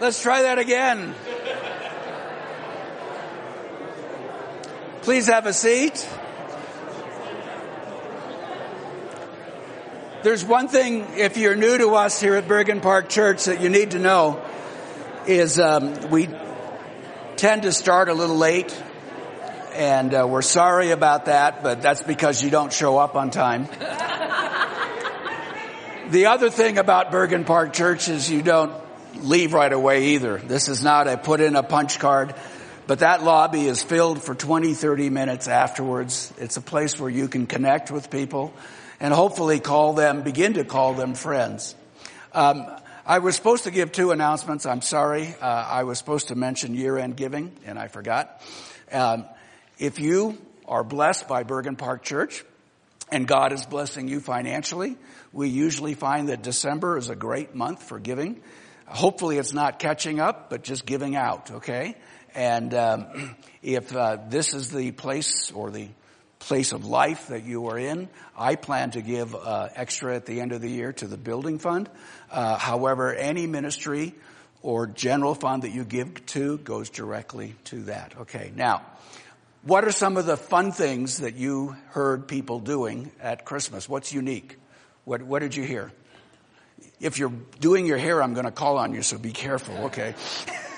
Let's try that again. Please have a seat. There's one thing, if you're new to us here at Bergen Park Church, that you need to know is um, we tend to start a little late, and uh, we're sorry about that, but that's because you don't show up on time. the other thing about Bergen Park Church is you don't leave right away either. This is not a put in a punch card. But that lobby is filled for 20, 30 minutes afterwards. It's a place where you can connect with people and hopefully call them, begin to call them friends. Um, I was supposed to give two announcements. I'm sorry. Uh, I was supposed to mention year-end giving, and I forgot. Um, if you are blessed by Bergen Park Church, and God is blessing you financially, we usually find that December is a great month for giving. Hopefully, it's not catching up, but just giving out. Okay. And um, if uh, this is the place or the place of life that you are in, I plan to give uh, extra at the end of the year to the building fund. Uh, however, any ministry or general fund that you give to goes directly to that. Okay, now, what are some of the fun things that you heard people doing at Christmas? What's unique? What, what did you hear? If you're doing your hair, I'm going to call on you, so be careful, okay?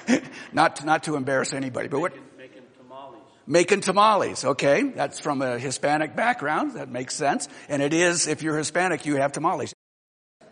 not, not to embarrass anybody, but what? Making tamales. Making tamales, okay. That's from a Hispanic background. That makes sense. And it is, if you're Hispanic, you have tamales.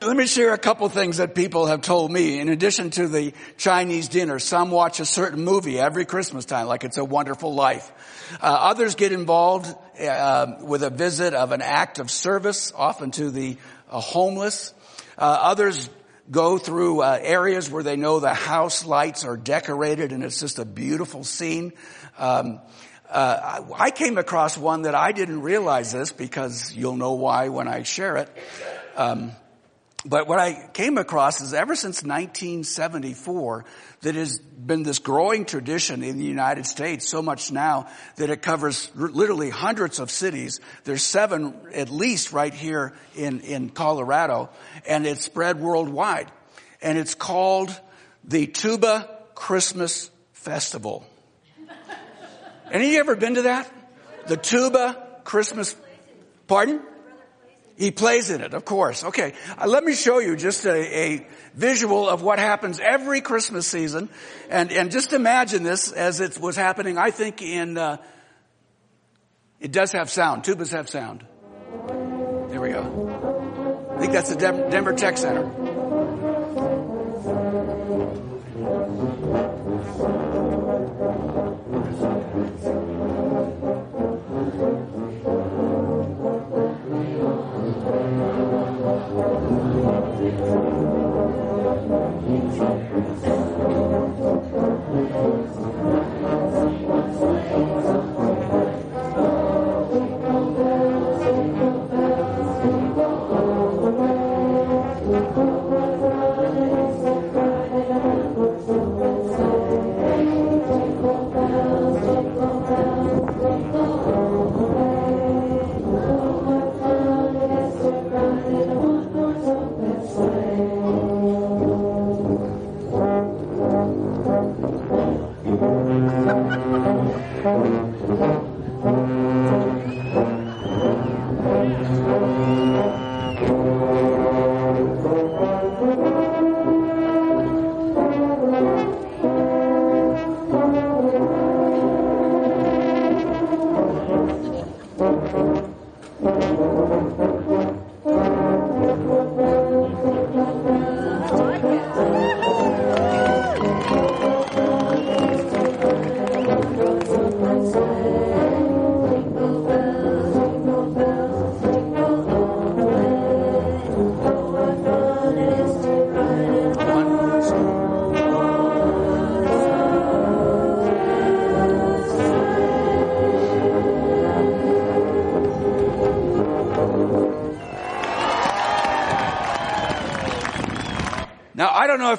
Let me share a couple things that people have told me. In addition to the Chinese dinner, some watch a certain movie every Christmas time, like It's a Wonderful Life. Uh, others get involved uh, with a visit of an act of service, often to the uh, homeless. Uh, others go through uh, areas where they know the house lights are decorated and it's just a beautiful scene. Um, uh, I came across one that I didn't realize this because you'll know why when I share it. Um, but what I came across is ever since 1974, that has been this growing tradition in the United States, so much now that it covers literally hundreds of cities. There's seven at least right here in, in Colorado, and it's spread worldwide. And it's called the Tuba Christmas Festival. Any of you ever been to that? The Tuba Christmas, pardon? He plays in it, of course. Okay, uh, let me show you just a, a, visual of what happens every Christmas season, and and just imagine this as it was happening. I think in uh, it does have sound. Tubas have sound. There we go. I think that's the Denver Tech Center.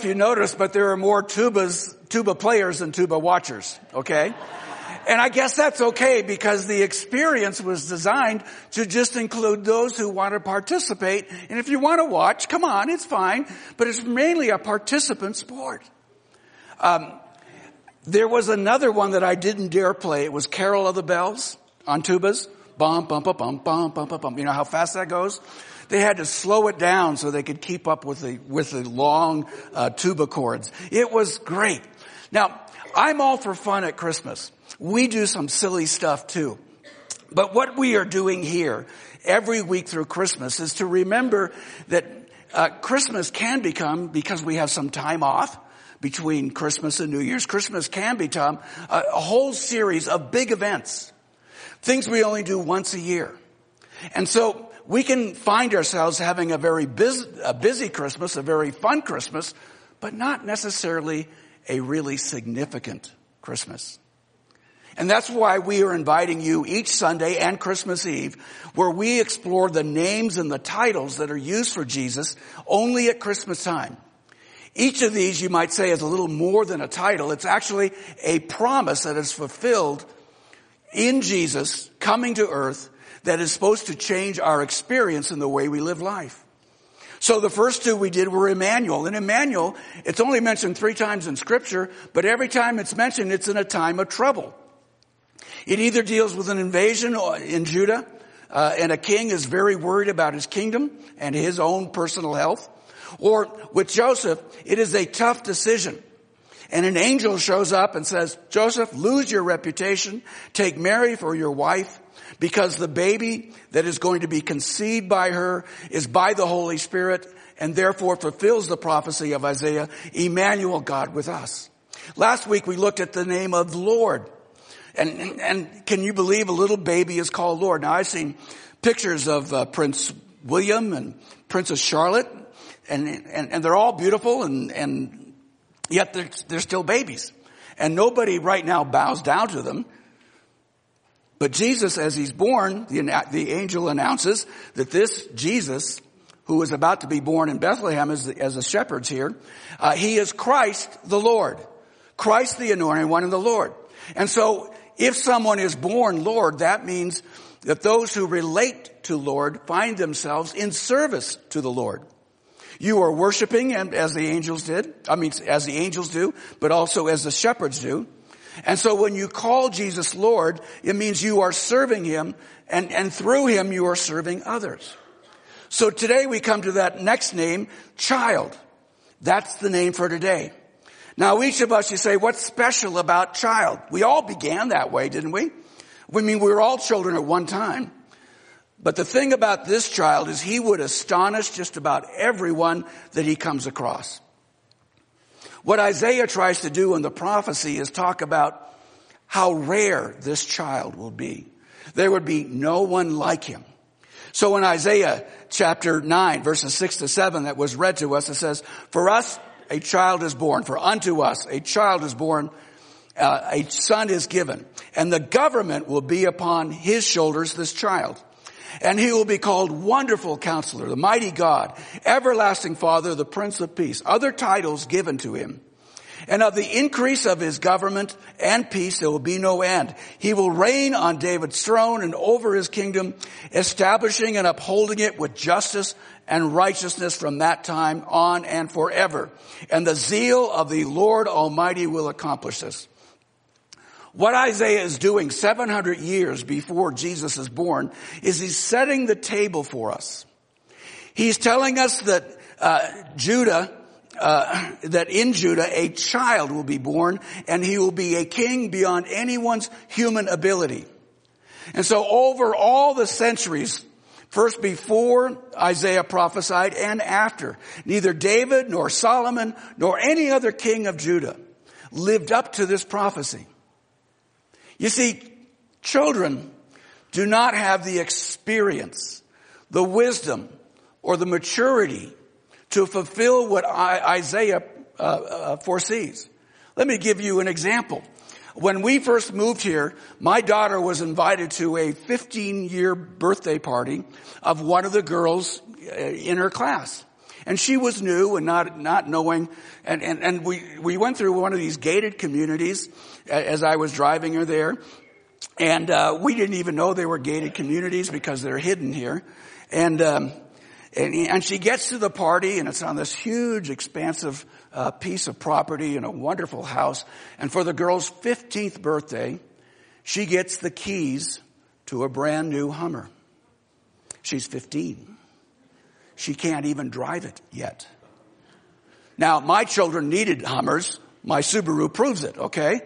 If you noticed, but there are more tubas, tuba players than tuba watchers, okay? And I guess that's okay because the experience was designed to just include those who want to participate. And if you want to watch, come on, it's fine. But it's mainly a participant sport. Um, there was another one that I didn't dare play. It was Carol of the Bells on tubas. Bum, bum, bum, bum, bum, bum, bum, bum. You know how fast that goes? They had to slow it down so they could keep up with the, with the long uh, tuba chords. It was great. Now, I'm all for fun at Christmas. We do some silly stuff too. But what we are doing here every week through Christmas is to remember that uh, Christmas can become, because we have some time off, between Christmas and New Year's. Christmas can become a, a whole series of big events. Things we only do once a year. And so we can find ourselves having a very busy, a busy Christmas, a very fun Christmas, but not necessarily a really significant Christmas. And that's why we are inviting you each Sunday and Christmas Eve, where we explore the names and the titles that are used for Jesus only at Christmas time. Each of these you might say is a little more than a title. It's actually a promise that is fulfilled in Jesus coming to earth that is supposed to change our experience in the way we live life. So the first two we did were Emmanuel. And Emmanuel, it's only mentioned three times in scripture, but every time it's mentioned, it's in a time of trouble. It either deals with an invasion in Judah, uh, and a king is very worried about his kingdom and his own personal health. Or with Joseph, it is a tough decision. And an angel shows up and says, Joseph, lose your reputation, take Mary for your wife, because the baby that is going to be conceived by her is by the Holy Spirit and therefore fulfills the prophecy of Isaiah, Emmanuel, God with us. Last week we looked at the name of Lord. And, and can you believe a little baby is called Lord? Now I've seen pictures of uh, Prince William and Princess Charlotte and, and, and they're all beautiful and, and yet they're, they're still babies. And nobody right now bows down to them. But Jesus, as he's born, the, the angel announces that this Jesus, who is about to be born in Bethlehem as the, as the shepherds here, uh, he is Christ the Lord. Christ the anointed one of the Lord. And so if someone is born Lord, that means that those who relate to Lord find themselves in service to the Lord. You are worshiping and as the angels did, I mean, as the angels do, but also as the shepherds do. And so when you call Jesus Lord, it means you are serving Him and, and through Him you are serving others. So today we come to that next name, child. That's the name for today. Now each of us, you say, what's special about child? We all began that way, didn't we? We mean we were all children at one time. But the thing about this child is he would astonish just about everyone that he comes across. What Isaiah tries to do in the prophecy is talk about how rare this child will be. There would be no one like him. So in Isaiah chapter 9 verses 6 to 7 that was read to us, it says, for us a child is born, for unto us a child is born, uh, a son is given, and the government will be upon his shoulders, this child. And he will be called Wonderful Counselor, the Mighty God, Everlasting Father, the Prince of Peace. Other titles given to him. And of the increase of his government and peace there will be no end. He will reign on David's throne and over his kingdom, establishing and upholding it with justice and righteousness from that time on and forever. And the zeal of the Lord Almighty will accomplish this. What Isaiah is doing 700 years before Jesus is born is he's setting the table for us. He's telling us that uh, Judah, uh, that in Judah a child will be born and he will be a king beyond anyone's human ability. And so over all the centuries, first before Isaiah prophesied and after, neither David nor Solomon nor any other king of Judah lived up to this prophecy. You see, children do not have the experience, the wisdom, or the maturity to fulfill what Isaiah uh, uh, foresees. Let me give you an example. When we first moved here, my daughter was invited to a 15 year birthday party of one of the girls uh, in her class. And she was new and not, not knowing, and, and, and we, we went through one of these gated communities as I was driving her there. And, uh, we didn't even know they were gated communities because they're hidden here. And, um, And, and she gets to the party and it's on this huge, expansive uh, piece of property in a wonderful house. And for the girl's 15th birthday, she gets the keys to a brand new Hummer. She's 15. She can't even drive it yet. Now, my children needed Hummers. My Subaru proves it, okay?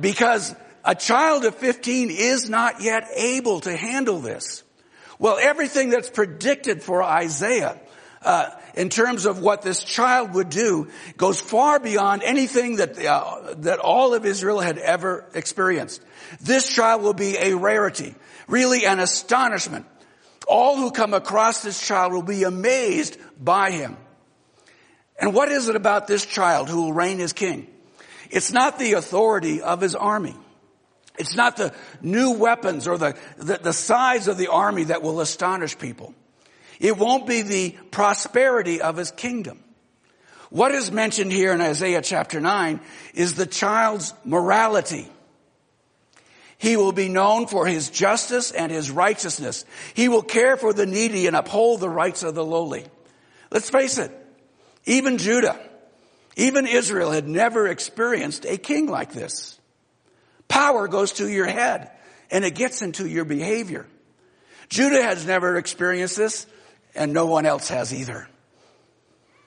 Because a child of 15 is not yet able to handle this. Well, everything that's predicted for Isaiah uh, in terms of what this child would do goes far beyond anything that uh, that all of Israel had ever experienced. This child will be a rarity, really an astonishment. All who come across this child will be amazed by him. And what is it about this child who will reign as king? It's not the authority of his army. It's not the new weapons or the, the, the, size of the army that will astonish people. It won't be the prosperity of his kingdom. What is mentioned here in Isaiah chapter 9 is the child's morality. He will be known for his justice and his righteousness. He will care for the needy and uphold the rights of the lowly. Let's face it, even Judah, even Israel had never experienced a king like this. Power goes to your head and it gets into your behavior. Judah has never experienced this and no one else has either.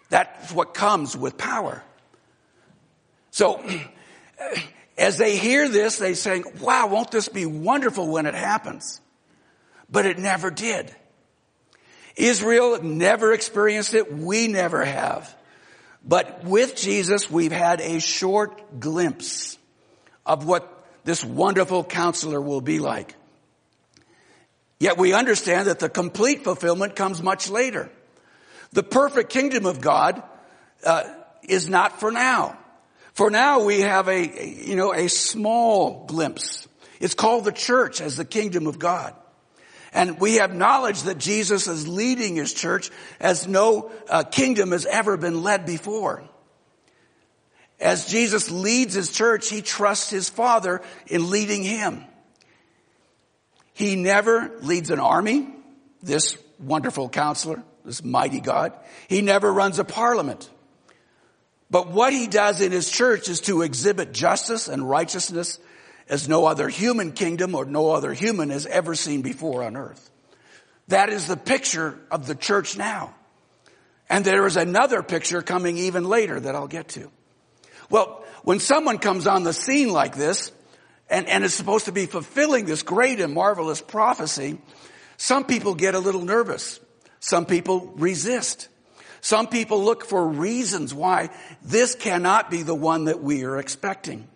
That's what comes with power. So, as they hear this, they say, wow, won't this be wonderful when it happens? But it never did. Israel never experienced it. We never have. But with Jesus, we've had a short glimpse of what this wonderful counselor will be like. Yet we understand that the complete fulfillment comes much later. The perfect kingdom of God uh, is not for now. For now we have a, you know, a small glimpse. It's called the church as the kingdom of God. And we have knowledge that Jesus is leading his church as no uh, kingdom has ever been led before. As Jesus leads his church, he trusts his Father in leading him. He never leads an army, this wonderful counselor, this mighty God. He never runs a parliament. But what he does in his church is to exhibit justice and righteousness as no other human kingdom or no other human has ever seen before on earth. That is the picture of the church now. And there is another picture coming even later that I'll get to. Well, when someone comes on the scene like this, and, and is supposed to be fulfilling this great and marvelous prophecy, some people get a little nervous. Some people resist. Some people look for reasons why this cannot be the one that we are expecting.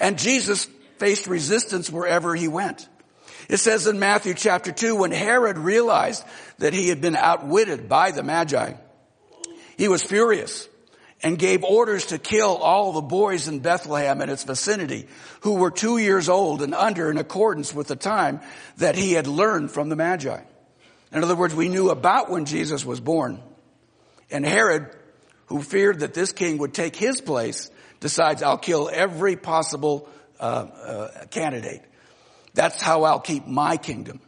And Jesus faced resistance wherever he went. It says in Matthew chapter 2, when Herod realized that he had been outwitted by the Magi, he was furious and gave orders to kill all the boys in Bethlehem and its vicinity who were two years old and under in accordance with the time that he had learned from the Magi. In other words, we knew about when Jesus was born. And Herod, who feared that this king would take his place, decides, I'll kill every possible uh, uh, candidate. That's how I'll keep my kingdom.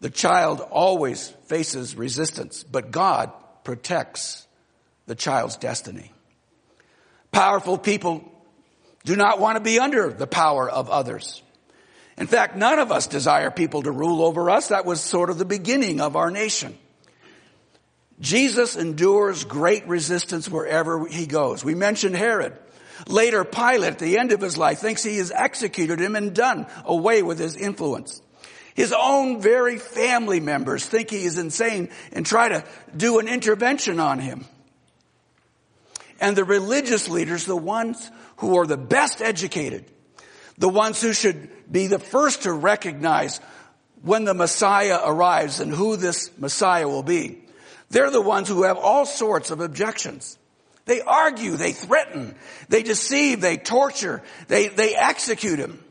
The child always faces resistance, but God protects the child's destiny. Powerful people do not want to be under the power of others. In fact, none of us desire people to rule over us. That was sort of the beginning of our nation. Jesus endures great resistance wherever he goes. We mentioned Herod. Later, Pilate, at the end of his life, thinks he has executed him and done away with his influence. His own very family members think he is insane and try to do an intervention on him. And the religious leaders, the ones who are the best educated, the ones who should be the first to recognize when the Messiah arrives and who this Messiah will be. They're the ones who have all sorts of objections. They argue, they threaten, they deceive, they torture, they, they execute him.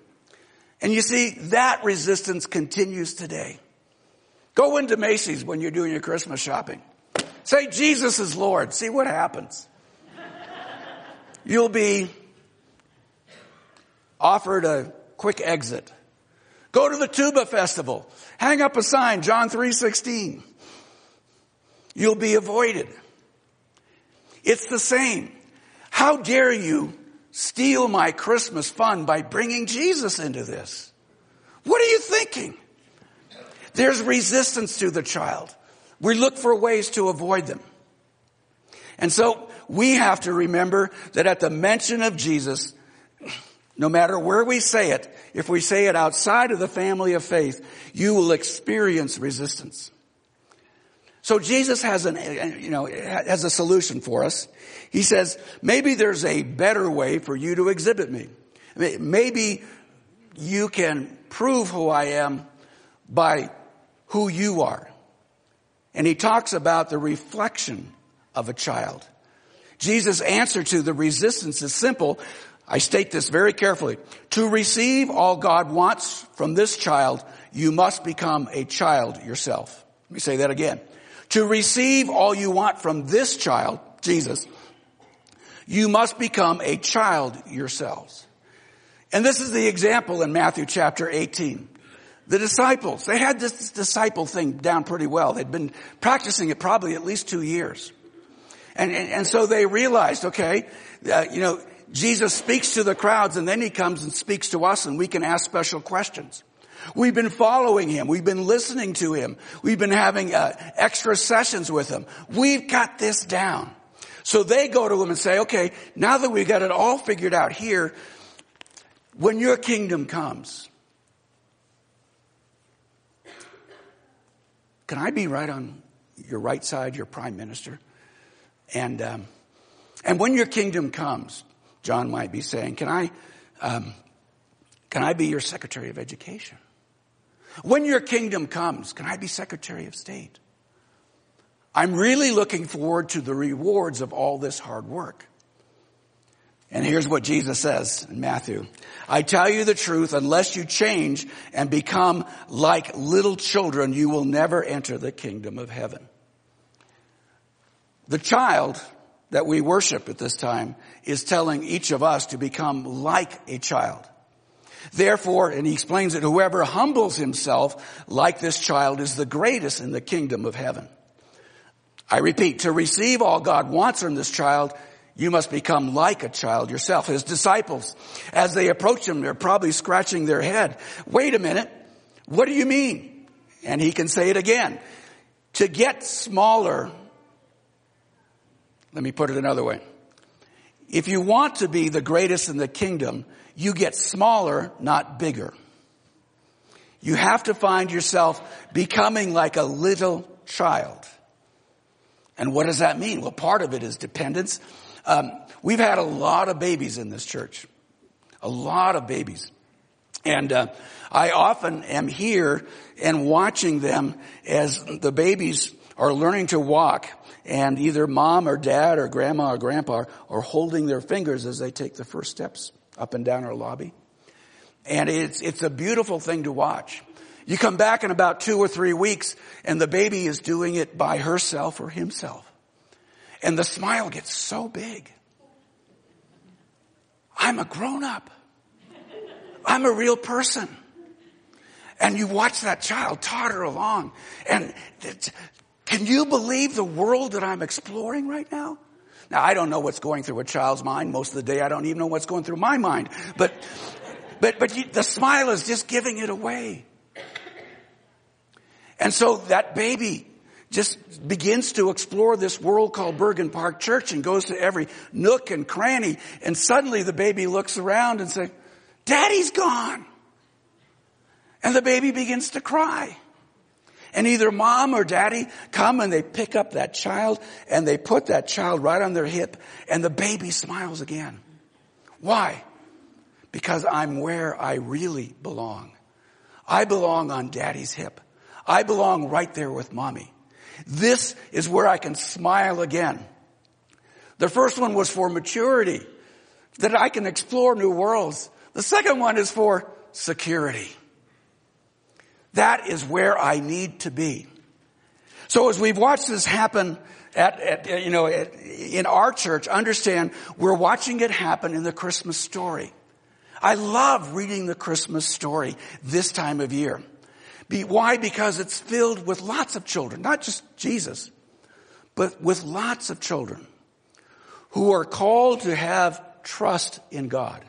And you see, that resistance continues today. Go into Macy's when you're doing your Christmas shopping. Say Jesus is Lord. See what happens. You'll be offered a quick exit. Go to the tuba festival. Hang up a sign, John 3.16. You'll be avoided. It's the same. How dare you steal my Christmas fun by bringing Jesus into this? What are you thinking? There's resistance to the child. We look for ways to avoid them. And so we have to remember that at the mention of Jesus, no matter where we say it, if we say it outside of the family of faith, you will experience resistance. So Jesus has an, you know, has a solution for us. He says, maybe there's a better way for you to exhibit me. Maybe you can prove who I am by who you are. And he talks about the reflection of a child. Jesus' answer to the resistance is simple. I state this very carefully. To receive all God wants from this child, you must become a child yourself. Let me say that again. To receive all you want from this child, Jesus, you must become a child yourselves. And this is the example in Matthew chapter 18. The disciples, they had this disciple thing down pretty well. They'd been practicing it probably at least two years. And, and, and so they realized, okay, uh, you know, Jesus speaks to the crowds and then he comes and speaks to us and we can ask special questions. We've been following him. We've been listening to him. We've been having uh, extra sessions with him. We've got this down. So they go to him and say, okay, now that we've got it all figured out here, when your kingdom comes, Can I be right on your right side, your prime minister? And, um, and when your kingdom comes, John might be saying, can I, um, can I be your secretary of education? When your kingdom comes, can I be secretary of state? I'm really looking forward to the rewards of all this hard work. And here's what Jesus says in Matthew. I tell you the truth, unless you change and become like little children, you will never enter the kingdom of heaven. The child that we worship at this time is telling each of us to become like a child. Therefore, and he explains that whoever humbles himself like this child is the greatest in the kingdom of heaven. I repeat, to receive all God wants from this child you must become like a child yourself. His disciples, as they approach him, they're probably scratching their head. Wait a minute. What do you mean? And he can say it again. To get smaller, let me put it another way. If you want to be the greatest in the kingdom, you get smaller, not bigger. You have to find yourself becoming like a little child. And what does that mean? Well, part of it is dependence. Um, we've had a lot of babies in this church, a lot of babies. And uh, I often am here and watching them as the babies are learning to walk and either mom or dad or grandma or grandpa are, are holding their fingers as they take the first steps up and down our lobby. And it's, it's a beautiful thing to watch. You come back in about two or three weeks and the baby is doing it by herself or himself. And the smile gets so big. I'm a grown up. I'm a real person. And you watch that child totter along. And can you believe the world that I'm exploring right now? Now, I don't know what's going through a child's mind. Most of the day, I don't even know what's going through my mind. But, but, but you, the smile is just giving it away. And so that baby just begins to explore this world called Bergen Park Church and goes to every nook and cranny. And suddenly the baby looks around and says, Daddy's gone. And the baby begins to cry. And either mom or daddy come and they pick up that child and they put that child right on their hip and the baby smiles again. Why? Because I'm where I really belong. I belong on daddy's hip. I belong right there with mommy. This is where I can smile again. The first one was for maturity, that I can explore new worlds. The second one is for security. That is where I need to be. So as we've watched this happen at, at you know, at, in our church, understand we're watching it happen in the Christmas story. I love reading the Christmas story this time of year. Be, why? Because it's filled with lots of children, not just Jesus, but with lots of children who are called to have trust in God.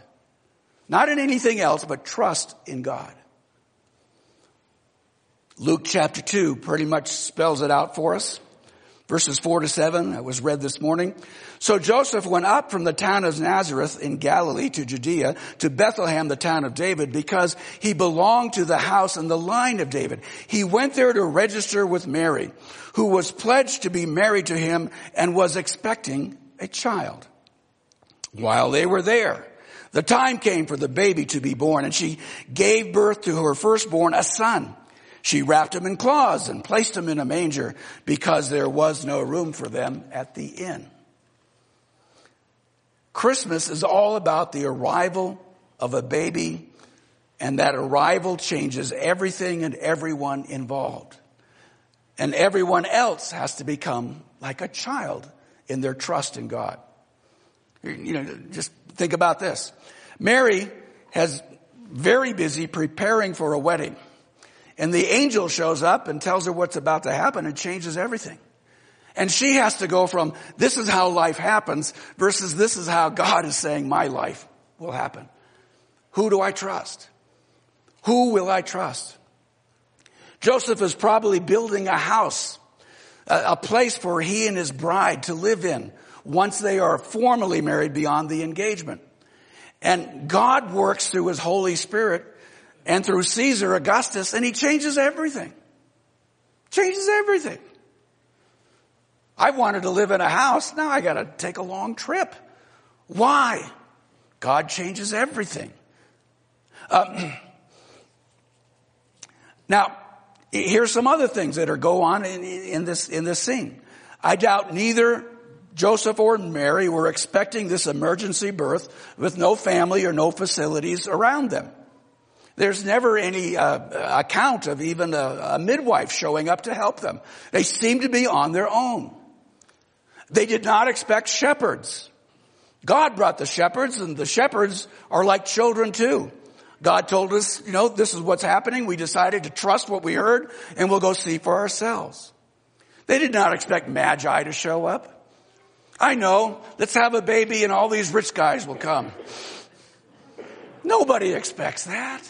Not in anything else, but trust in God. Luke chapter 2 pretty much spells it out for us. Verses 4 to 7, that was read this morning. So Joseph went up from the town of Nazareth in Galilee to Judea to Bethlehem, the town of David, because he belonged to the house and the line of David. He went there to register with Mary, who was pledged to be married to him and was expecting a child. While they were there, the time came for the baby to be born and she gave birth to her firstborn, a son. She wrapped him in cloths and placed him in a manger because there was no room for them at the inn. Christmas is all about the arrival of a baby and that arrival changes everything and everyone involved. And everyone else has to become like a child in their trust in God. You know, just think about this. Mary has very busy preparing for a wedding. And the angel shows up and tells her what's about to happen and changes everything. And she has to go from this is how life happens versus this is how God is saying my life will happen. Who do I trust? Who will I trust? Joseph is probably building a house, a, place for he and his bride to live in once they are formally married beyond the engagement. And God works through his Holy Spirit and through Caesar Augustus and he changes everything. Changes everything. I wanted to live in a house. Now I got to take a long trip. Why? God changes everything. Um, now, here's some other things that are go on in, in this in this scene. I doubt neither Joseph or Mary were expecting this emergency birth with no family or no facilities around them. There's never any uh, account of even a, a midwife showing up to help them. They seem to be on their own. They did not expect shepherds. God brought the shepherds and the shepherds are like children too. God told us, you know, this is what's happening. We decided to trust what we heard and we'll go see for ourselves. They did not expect magi to show up. I know, let's have a baby and all these rich guys will come. Nobody expects that.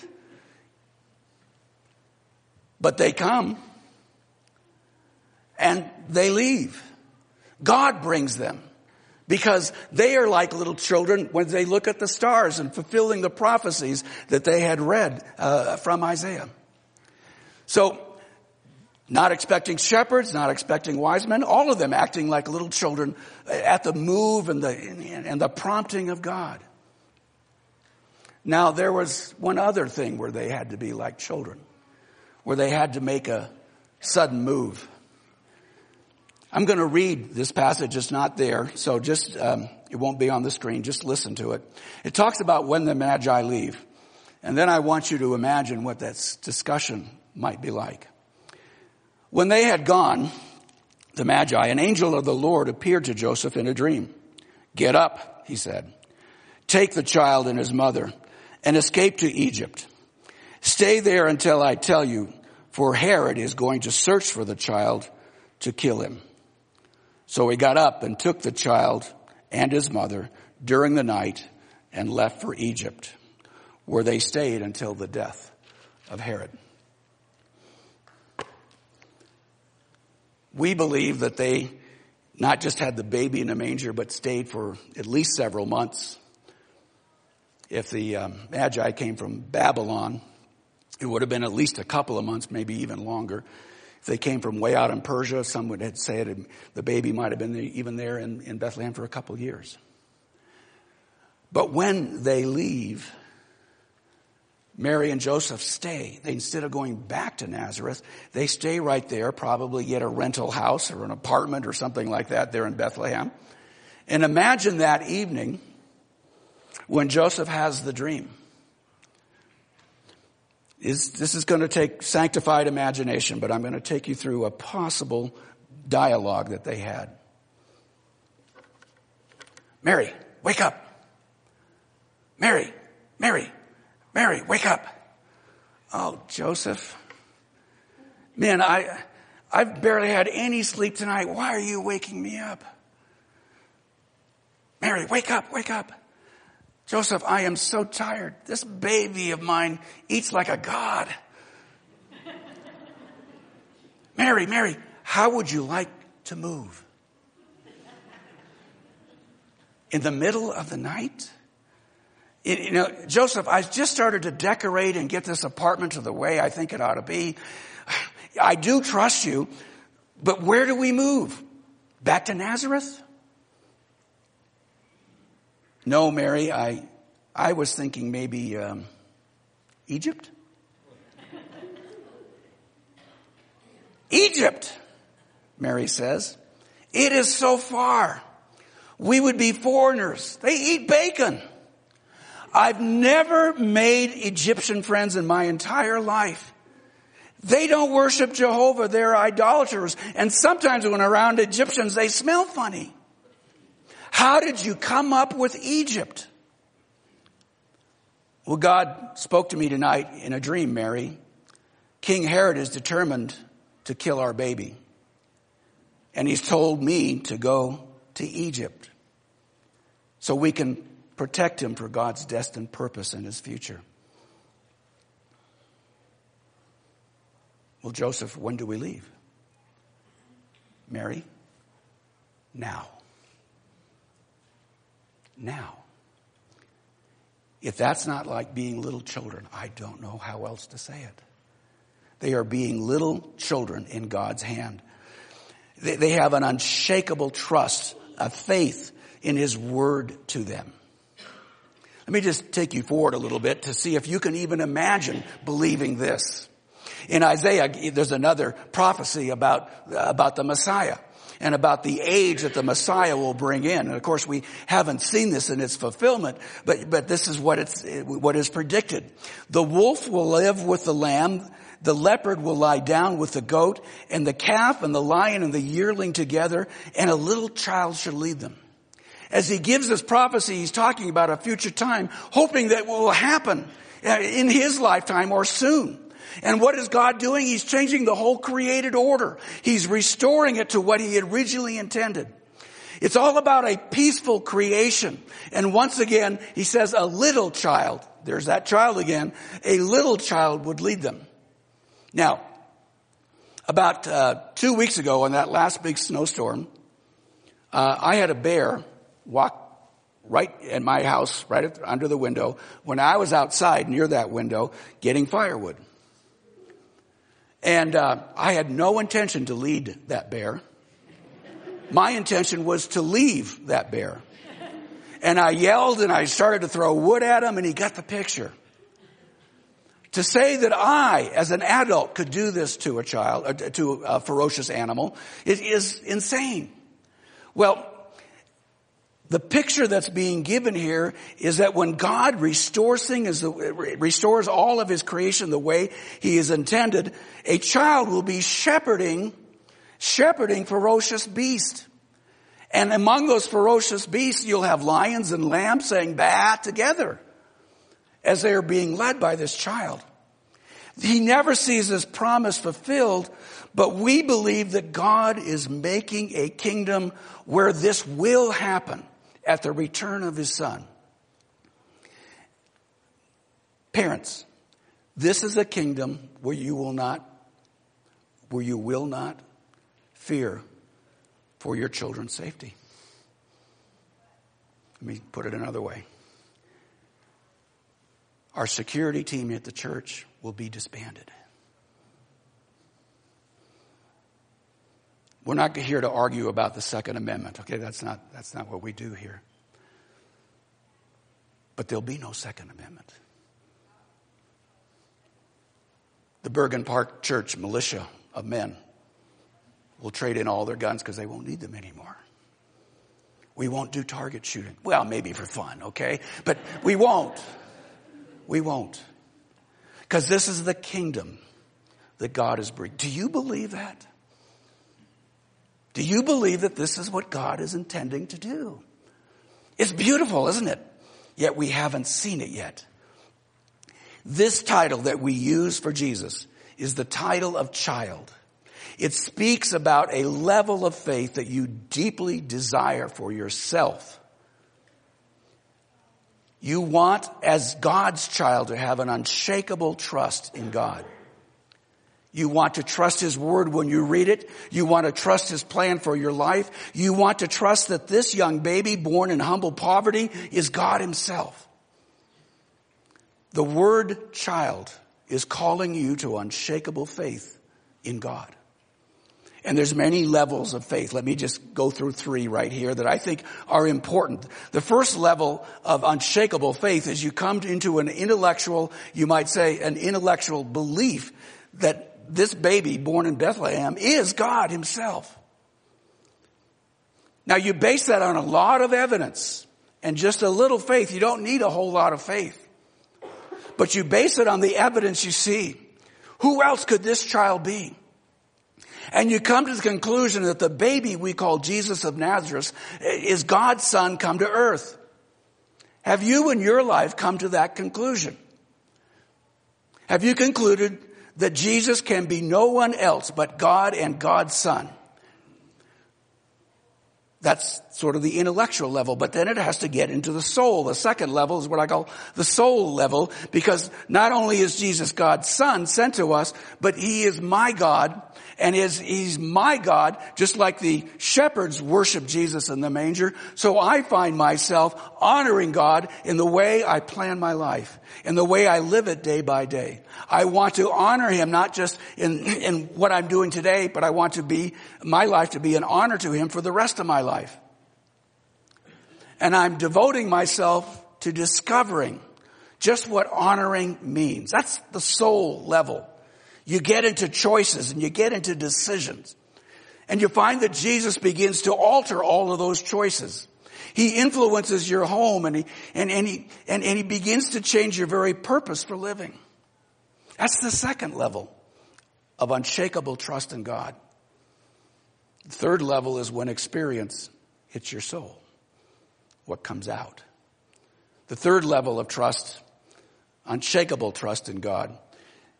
But they come and they leave. God brings them because they are like little children when they look at the stars and fulfilling the prophecies that they had read uh, from Isaiah. So, not expecting shepherds, not expecting wise men, all of them acting like little children at the move and the, and the prompting of God. Now, there was one other thing where they had to be like children where they had to make a sudden move. I'm going to read this passage. It's not there, so just um, it won't be on the screen. Just listen to it. It talks about when the magi leave, and then I want you to imagine what that discussion might be like. When they had gone, the magi, an angel of the Lord appeared to Joseph in a dream. Get up, he said. Take the child and his mother and escape to Egypt. Stay there until I tell you for Herod is going to search for the child to kill him. So he got up and took the child and his mother during the night and left for Egypt, where they stayed until the death of Herod. We believe that they not just had the baby in a manger, but stayed for at least several months. If the um, Magi came from Babylon, it would have been at least a couple of months, maybe even longer. If they came from way out in Persia, some would have said the baby might have been even there in, in Bethlehem for a couple of years. But when they leave, Mary and Joseph stay. They, instead of going back to Nazareth, they stay right there, probably get a rental house or an apartment or something like that there in Bethlehem. And imagine that evening when Joseph has the dream is, this is going to take sanctified imagination, but I'm going to take you through a possible dialogue that they had. Mary, wake up. Mary, Mary, Mary, wake up. Oh, Joseph. Man, I, I've barely had any sleep tonight. Why are you waking me up? Mary, wake up, wake up. Joseph, I am so tired. This baby of mine eats like a god. Mary, Mary, how would you like to move? In the middle of the night? You know, Joseph, I just started to decorate and get this apartment to the way I think it ought to be. I do trust you, but where do we move? Back to Nazareth? No, Mary, I, I was thinking maybe um, Egypt. Egypt, Mary says. It is so far. We would be foreigners. They eat bacon. I've never made Egyptian friends in my entire life. They don't worship Jehovah. They're idolaters. And sometimes when around Egyptians, they smell funny. How did you come up with Egypt? Well, God spoke to me tonight in a dream, Mary. King Herod is determined to kill our baby. And he's told me to go to Egypt so we can protect him for God's destined purpose in his future. Well, Joseph, when do we leave? Mary? Now. Now. If that's not like being little children, I don't know how else to say it. They are being little children in God's hand. They, have an unshakable trust, a faith in His Word to them. Let me just take you forward a little bit to see if you can even imagine believing this. In Isaiah, there's another prophecy about, about the Messiah and about the age that the Messiah will bring in. And of course, we haven't seen this in its fulfillment, but, but this is what it's, what is predicted. The wolf will live with the lamb, the leopard will lie down with the goat, and the calf and the lion and the yearling together, and a little child shall lead them. As he gives this prophecy, he's talking about a future time, hoping that will happen in his lifetime or soon. And what is God doing? He's changing the whole created order. He's restoring it to what he originally intended. It's all about a peaceful creation. And once again, he says a little child, there's that child again, a little child would lead them. Now, about uh, two weeks ago on that last big snowstorm, uh, I had a bear walk right in my house, right under the window, when I was outside near that window getting firewood. And uh, I had no intention to lead that bear. My intention was to leave that bear. And I yelled and I started to throw wood at him and he got the picture. To say that I, as an adult, could do this to a child, uh, to a ferocious animal, is, is insane. Well, the picture that's being given here is that when God restores things, restores all of his creation the way he is intended, a child will be shepherding, shepherding ferocious beasts. And among those ferocious beasts, you'll have lions and lambs saying bah together as they are being led by this child. He never sees his promise fulfilled, but we believe that God is making a kingdom where this will happen at the return of his son. Parents, this is a kingdom where you will not, where you will not fear for your children's safety. Let me put it another way. Our security team at the church will be disbanded. We're not here to argue about the Second Amendment. Okay, that's not, that's not what we do here. But there'll be no Second Amendment. The Bergen Park Church militia of men will trade in all their guns because they won't need them anymore. We won't do target shooting. Well, maybe for fun, okay? But we won't. We won't. Because this is the kingdom that God is bringing. Do you believe that? Do you believe that this is what God is intending to do? It's beautiful, isn't it? Yet we haven't seen it yet. This title that we use for Jesus is the title of child. It speaks about a level of faith that you deeply desire for yourself. You want, as God's child, to have an unshakable trust in God. You want to trust His Word when you read it. You want to trust His plan for your life. You want to trust that this young baby born in humble poverty is God Himself. The word child is calling you to unshakable faith in God. And there's many levels of faith. Let me just go through three right here that I think are important. The first level of unshakable faith is you come into an intellectual, you might say an intellectual belief that this baby born in Bethlehem is God himself. Now you base that on a lot of evidence and just a little faith. You don't need a whole lot of faith. But you base it on the evidence you see. Who else could this child be? And you come to the conclusion that the baby we call Jesus of Nazareth is God's son come to earth. Have you in your life come to that conclusion? Have you concluded that Jesus can be no one else but God and God's son? That's sort of the intellectual level, but then it has to get into the soul. The second level is what I call the soul level, because not only is Jesus God's son sent to us, but he is my God and is, he's my God, just like the shepherds worship Jesus in the manger. So I find myself honoring God in the way I plan my life, in the way I live it day by day. I want to honor him not just in, in what I'm doing today, but I want to be, my life to be an honor to him for the rest of my life. And I'm devoting myself to discovering just what honoring means. That's the soul level. You get into choices and you get into decisions. And you find that Jesus begins to alter all of those choices. He influences your home and he, and, and he, and, and he begins to change your very purpose for living. That's the second level of unshakable trust in God. The third level is when experience hits your soul. What comes out. The third level of trust, unshakable trust in God,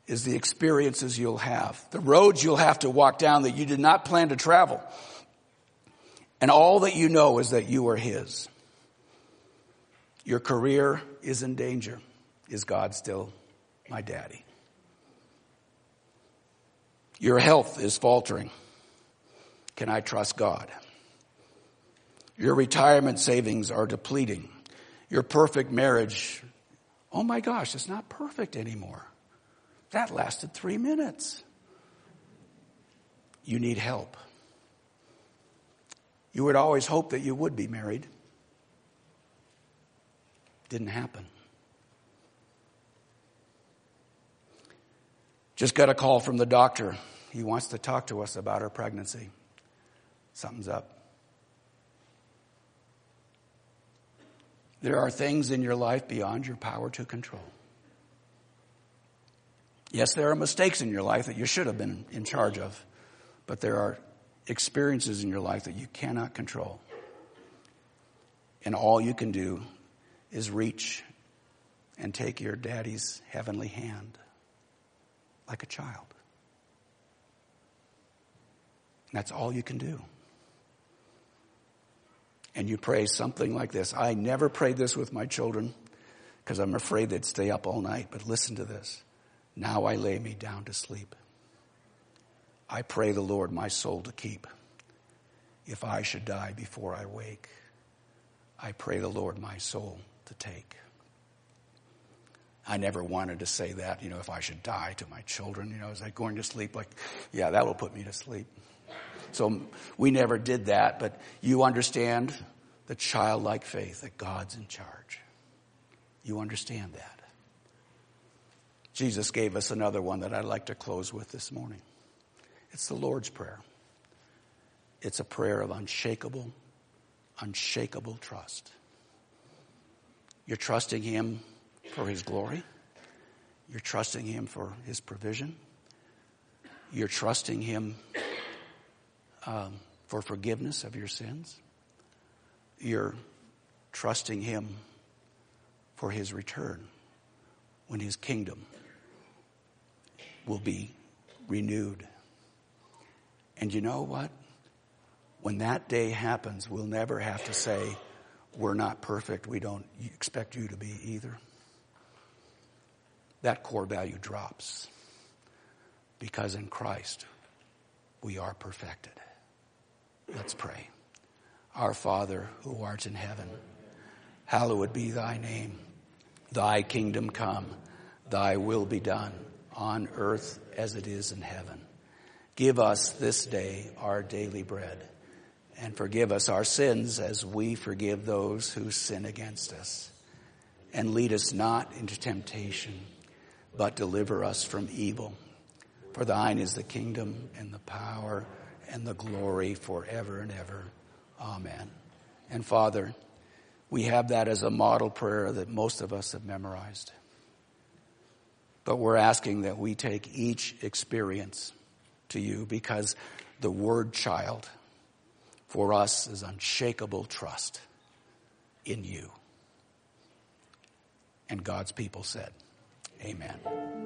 is the experiences you'll have, the roads you'll have to walk down that you did not plan to travel. And all that you know is that you are His. Your career is in danger. Is God still my daddy? Your health is faltering. Can I trust God? Your retirement savings are depleting. Your perfect marriage, oh my gosh, it's not perfect anymore. That lasted three minutes. You need help. You would always hope that you would be married. Didn't happen. Just got a call from the doctor. He wants to talk to us about our pregnancy. Something's up. There are things in your life beyond your power to control. Yes, there are mistakes in your life that you should have been in charge of, but there are experiences in your life that you cannot control. And all you can do is reach and take your daddy's heavenly hand like a child. That's all you can do. And you pray something like this. I never prayed this with my children because I'm afraid they'd stay up all night, but listen to this. Now I lay me down to sleep. I pray the Lord my soul to keep. If I should die before I wake, I pray the Lord my soul to take. I never wanted to say that, you know, if I should die to my children, you know, as I going to sleep, like, yeah, that will put me to sleep. So we never did that, but you understand the childlike faith that God's in charge. You understand that. Jesus gave us another one that I'd like to close with this morning. It's the Lord's Prayer. It's a prayer of unshakable, unshakable trust. You're trusting Him for His glory. You're trusting Him for His provision. You're trusting Him um, for forgiveness of your sins. You're trusting Him for His return when his kingdom will be renewed. And you know what? When that day happens, we'll never have to say, we're not perfect. We don't expect you to be either. That core value drops because in Christ we are perfected. Let's pray. Our Father who art in heaven, hallowed be thy name. Thy kingdom come, thy will be done on earth as it is in heaven. Give us this day our daily bread and forgive us our sins as we forgive those who sin against us. And lead us not into temptation, but deliver us from evil. For thine is the kingdom and the power and the glory forever and ever. Amen. And Father, we have that as a model prayer that most of us have memorized. But we're asking that we take each experience to you because the word child for us is unshakable trust in you. And God's people said, Amen.